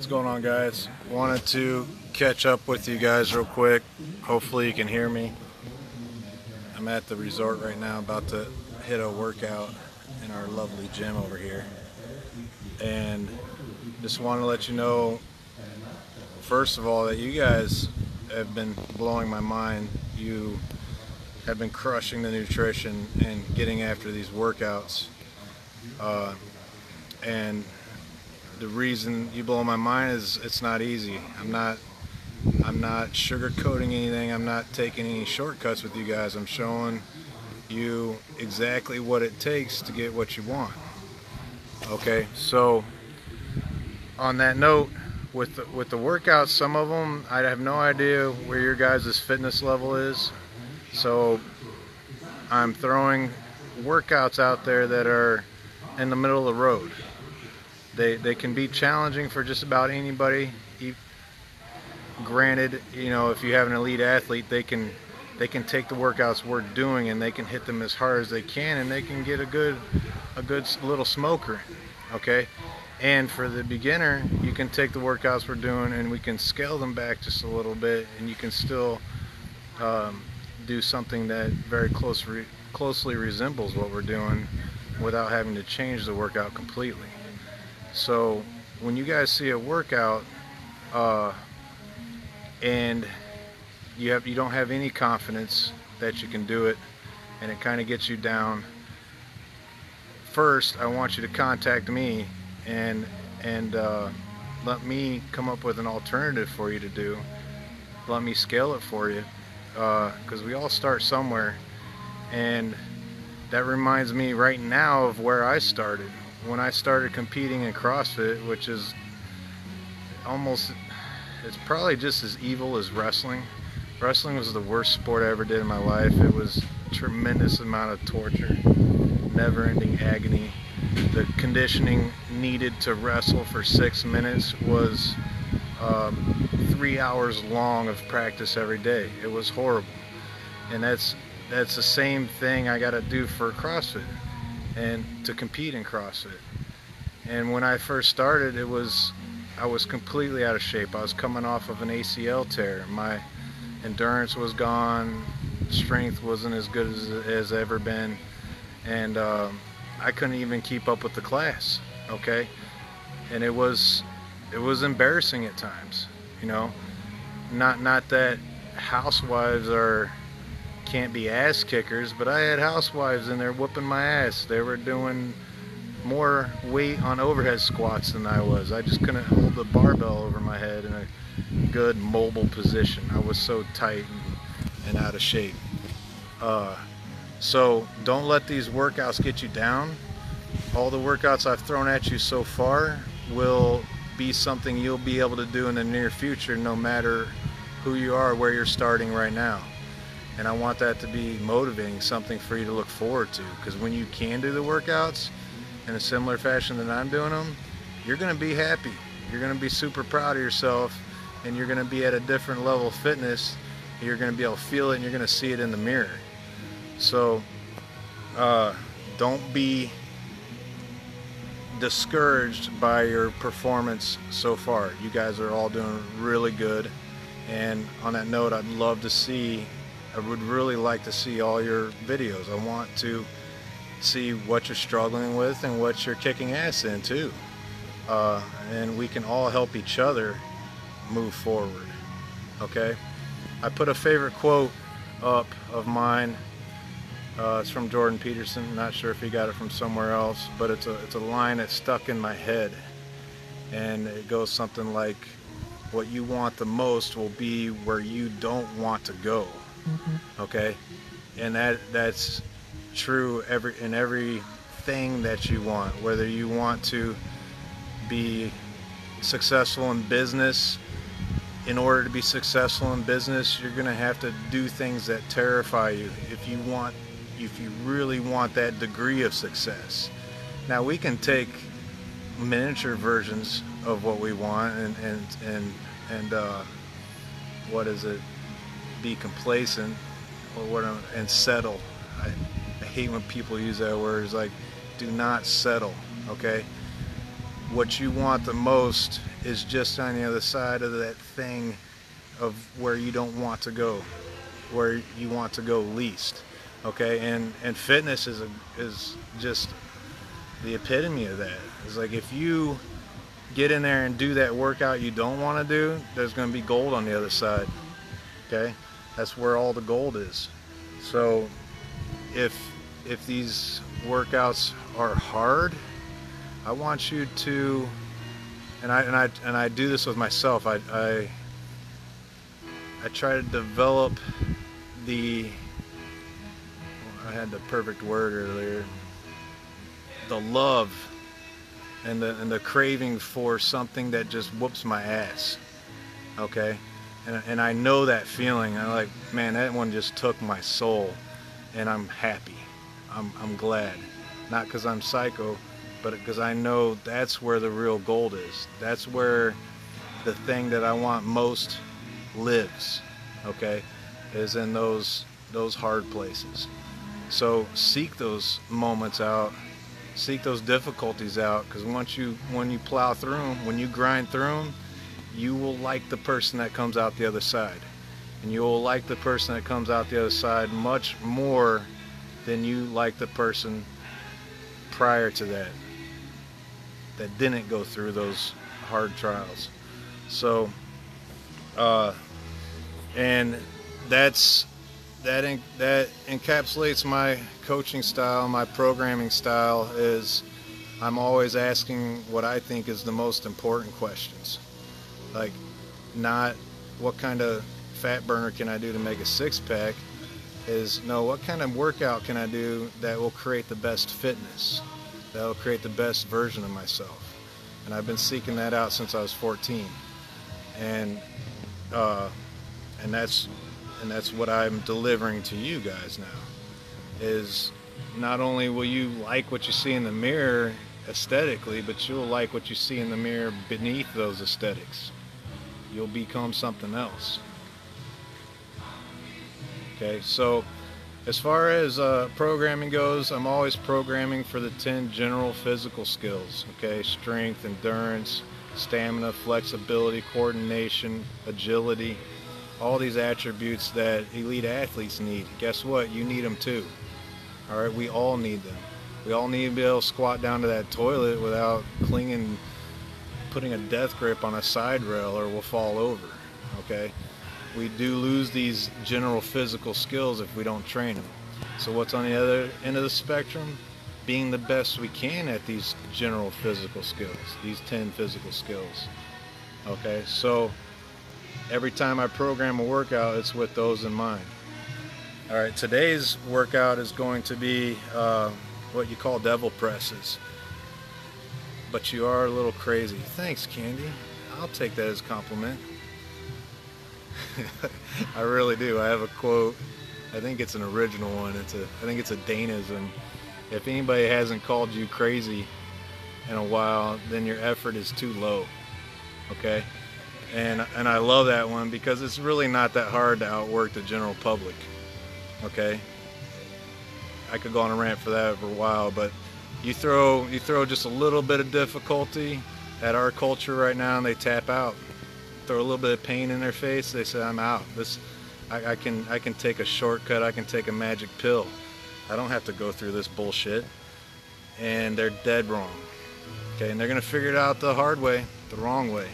What's going on guys? Wanted to catch up with you guys real quick. Hopefully you can hear me. I'm at the resort right now about to hit a workout in our lovely gym over here. And just want to let you know first of all that you guys have been blowing my mind. You have been crushing the nutrition and getting after these workouts. Uh, and the reason you blow my mind is it's not easy. I'm not I'm not sugarcoating anything. I'm not taking any shortcuts with you guys. I'm showing you exactly what it takes to get what you want. Okay, so on that note, with the, with the workouts, some of them I have no idea where your guys' fitness level is. So I'm throwing workouts out there that are in the middle of the road. They, they can be challenging for just about anybody. Granted, you know, if you have an elite athlete, they can they can take the workouts we're doing and they can hit them as hard as they can and they can get a good a good little smoker. Okay? And for the beginner, you can take the workouts we're doing and we can scale them back just a little bit and you can still um, do something that very closely closely resembles what we're doing without having to change the workout completely. So when you guys see a workout uh, and you have you don't have any confidence that you can do it and it kind of gets you down first I want you to contact me and and uh, let me come up with an alternative for you to do. Let me scale it for you because uh, we all start somewhere. And that reminds me right now of where I started when I started competing in CrossFit, which is almost, it's probably just as evil as wrestling. Wrestling was the worst sport I ever did in my life. It was tremendous amount of torture, never-ending agony. The conditioning needed to wrestle for six minutes was um, three hours long of practice every day. It was horrible, and that's that's the same thing I got to do for CrossFit and to compete in CrossFit. And when I first started, it was I was completely out of shape. I was coming off of an ACL tear. My endurance was gone. Strength wasn't as good as has ever been, and um, I couldn't even keep up with the class. Okay, and it was it was embarrassing at times. You know, not not that housewives are can't be ass kickers, but I had housewives in there whooping my ass. They were doing more weight on overhead squats than I was. I just couldn't hold the barbell over my head in a good mobile position. I was so tight and, and out of shape. Uh, so don't let these workouts get you down. All the workouts I've thrown at you so far will be something you'll be able to do in the near future no matter who you are, where you're starting right now and I want that to be motivating, something for you to look forward to. Because when you can do the workouts in a similar fashion that I'm doing them, you're going to be happy. You're going to be super proud of yourself, and you're going to be at a different level of fitness. You're going to be able to feel it, and you're going to see it in the mirror. So, uh, don't be discouraged by your performance so far. You guys are all doing really good. And on that note, I'd love to see I would really like to see all your videos. I want to see what you're struggling with and what you're kicking ass in too. Uh, and we can all help each other move forward. Okay? I put a favorite quote up of mine. Uh, it's from Jordan Peterson. Not sure if he got it from somewhere else, but it's a it's a line that stuck in my head, and it goes something like, "What you want the most will be where you don't want to go." Mm-hmm. Okay, and that that's true every in everything that you want. Whether you want to be successful in business, in order to be successful in business, you're going to have to do things that terrify you. If you want, if you really want that degree of success. Now we can take miniature versions of what we want and and and and uh, what is it? Be complacent or what and settle. I, I hate when people use that word. It's like, do not settle. Okay, what you want the most is just on the other side of that thing of where you don't want to go, where you want to go least. Okay, and and fitness is a is just the epitome of that. It's like if you get in there and do that workout you don't want to do, there's going to be gold on the other side. Okay, that's where all the gold is. So if if these workouts are hard, I want you to, and I and I and I do this with myself. I I, I try to develop the. I had the perfect word earlier. The love and the and the craving for something that just whoops my ass. Okay, and and I know that feeling. I'm like, man, that one just took my soul, and I'm happy. I'm I'm glad, not because I'm psycho, but because I know that's where the real gold is. That's where the thing that I want most lives. Okay, is in those those hard places. So seek those moments out seek those difficulties out because once you when you plow through them when you grind through them you will like the person that comes out the other side and you will like the person that comes out the other side much more than you like the person prior to that that didn't go through those hard trials so uh, and that's that en that encapsulates my coaching style, my programming style is I'm always asking what I think is the most important questions. Like not what kind of fat burner can I do to make a six pack is no what kind of workout can I do that will create the best fitness that will create the best version of myself? And I've been seeking that out since I was 14 and uh, and that's and that's what I'm delivering to you guys now is not only will you like what you see in the mirror aesthetically but you'll like what you see in the mirror beneath those aesthetics you'll become something else okay so as far as uh, programming goes I'm always programming for the 10 general physical skills okay strength endurance stamina flexibility coordination agility all these attributes that elite athletes need. Guess what? You need them too. All right, we all need them. We all need to be able to squat down to that toilet without clinging, putting a death grip on a side rail or we'll fall over. Okay? We do lose these general physical skills if we don't train them. So what's on the other end of the spectrum? Being the best we can at these general physical skills, these 10 physical skills. Okay, so every time I program a workout, it's with those in mind. All right, today's workout is going to be uh, what you call devil presses. But you are a little crazy. Thanks, Candy. I'll take that as a compliment. I really do. I have a quote. I think it's an original one. It's a. I think it's a Danism. If anybody hasn't called you crazy in a while, then your effort is too low. Okay and and I love that one because it's really not that hard to outwork the general public. Okay, I could go on a rant for that for a while, but you throw you throw just a little bit of difficulty at our culture right now, and they tap out. Throw a little bit of pain in their face, they say, "I'm out." This, I, I can I can take a shortcut. I can take a magic pill. I don't have to go through this bullshit. And they're dead wrong. Okay, and they're gonna figure it out the hard way, the wrong way.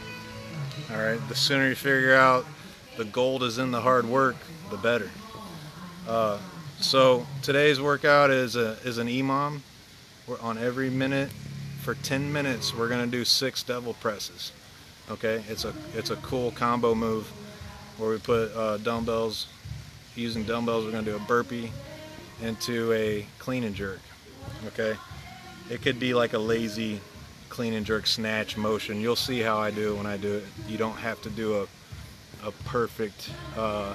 All right, the sooner you figure out the gold is in the hard work, the better. Uh, so today's workout is a is an EMOM. We're on every minute for 10 minutes. We're gonna do six devil presses. Okay, it's a it's a cool combo move where we put uh, dumbbells. Using dumbbells, we're gonna do a burpee into a clean and jerk. Okay, it could be like a lazy clean and jerk snatch motion. You'll see how I do it when I do it. You don't have to do a, a perfect, uh,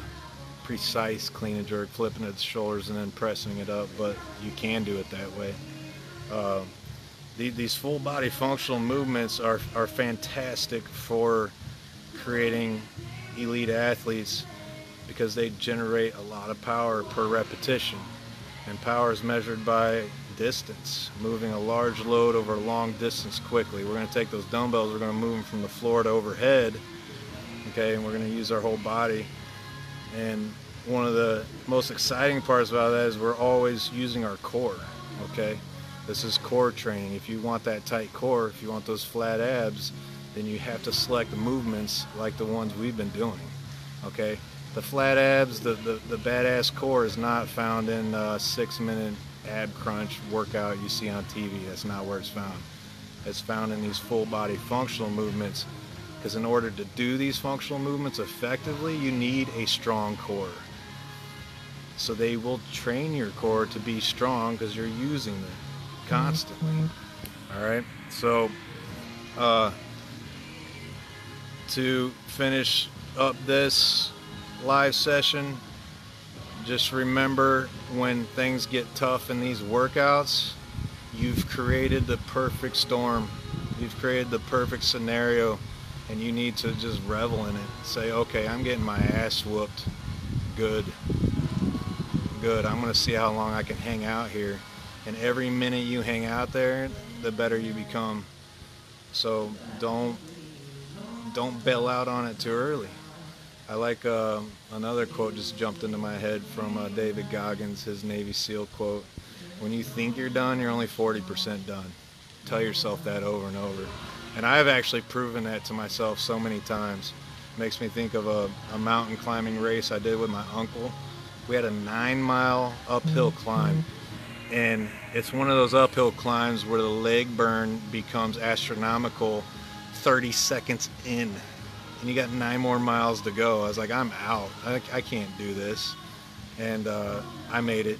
precise clean and jerk, flipping the shoulders and then pressing it up, but you can do it that way. Uh, the, these full body functional movements are, are fantastic for creating elite athletes because they generate a lot of power per repetition. And power is measured by distance, moving a large load over a long distance quickly. We're going to take those dumbbells, we're going to move them from the floor to overhead, okay, and we're going to use our whole body. And one of the most exciting parts about that is we're always using our core, okay? This is core training. If you want that tight core, if you want those flat abs, then you have to select movements like the ones we've been doing, okay? The flat abs, the, the, the badass core is not found in a six minute ab crunch workout you see on TV. That's not where it's found. It's found in these full body functional movements because in order to do these functional movements effectively, you need a strong core. So they will train your core to be strong because you're using it constantly. All right. So uh, to finish up this live session, just remember when things get tough in these workouts, you've created the perfect storm. You've created the perfect scenario and you need to just revel in it. Say, okay, I'm getting my ass whooped. Good. Good. I'm going to see how long I can hang out here. And every minute you hang out there, the better you become. So don't don't bail out on it too early. I like uh, another quote just jumped into my head from uh, David Goggins, his Navy SEAL quote. When you think you're done, you're only 40% done. Tell yourself that over and over. And I've actually proven that to myself so many times. Makes me think of a, a mountain climbing race I did with my uncle. We had a nine mile uphill climb. And it's one of those uphill climbs where the leg burn becomes astronomical 30 seconds in and you got nine more miles to go. I was like, I'm out. I, I can't do this. And uh, I made it.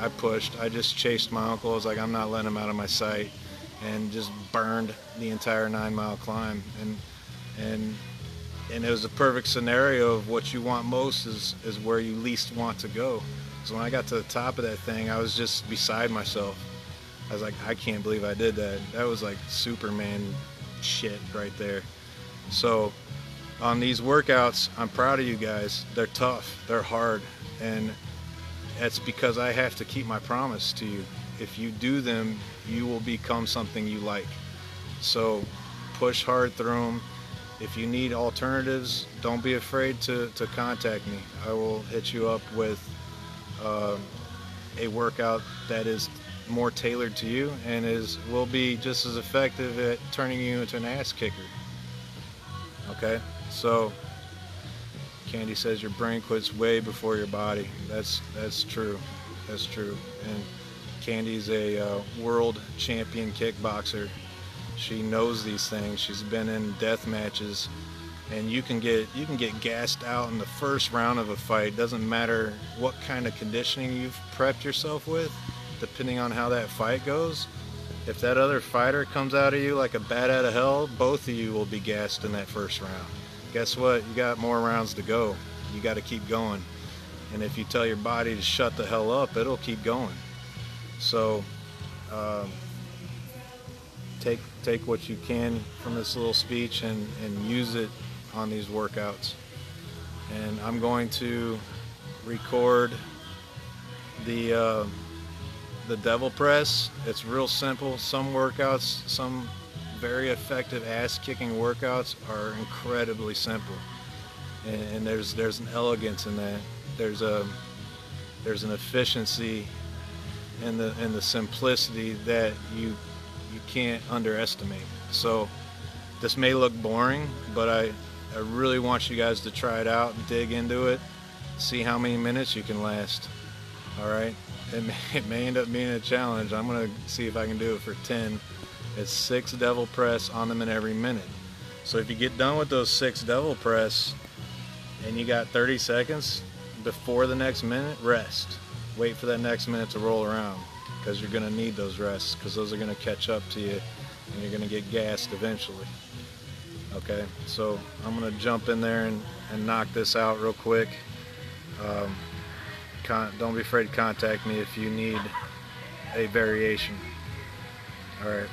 I pushed. I just chased my uncle. I was like, I'm not letting him out of my sight, and just burned the entire nine mile climb. And and and it was a perfect scenario of what you want most is is where you least want to go. So when I got to the top of that thing, I was just beside myself. I was like, I can't believe I did that. That was like Superman shit right there. So on these workouts, I'm proud of you guys. They're tough, they're hard, and that's because I have to keep my promise to you. If you do them, you will become something you like. So push hard through them. If you need alternatives, don't be afraid to, to contact me. I will hit you up with uh, a workout that is more tailored to you and is will be just as effective at turning you into an ass kicker. Okay? So Candy says your brain quits way before your body. That's that's true. That's true. And Candy's a uh, world champion kickboxer. She knows these things. She's been in death matches, and you can get you can get gassed out in the first round of a fight. Doesn't matter what kind of conditioning you've prepped yourself with, depending on how that fight goes. If that other fighter comes out of you like a bat out of hell, both of you will be gassed in that first round guess what? You got more rounds to go. You got to keep going. And if you tell your body to shut the hell up, it'll keep going. So um, take take what you can from this little speech and, and use it on these workouts. And I'm going to record the uh, the devil press. It's real simple. Some workouts, some very effective ass kicking workouts are incredibly simple and, and, there's there's an elegance in that there's a there's an efficiency in the in the simplicity that you you can't underestimate so this may look boring but I I really want you guys to try it out and dig into it see how many minutes you can last all right it may, it may end up being a challenge I'm gonna see if I can do it for 10 it's six devil press on them in every minute. So if you get done with those six devil press and you got 30 seconds before the next minute, rest. Wait for that next minute to roll around because you're going to need those rests because those are going to catch up to you and you're going to get gassed eventually. Okay, so I'm to jump in there and, and knock this out real quick. Um, don't be afraid to contact me if you need a variation. All right.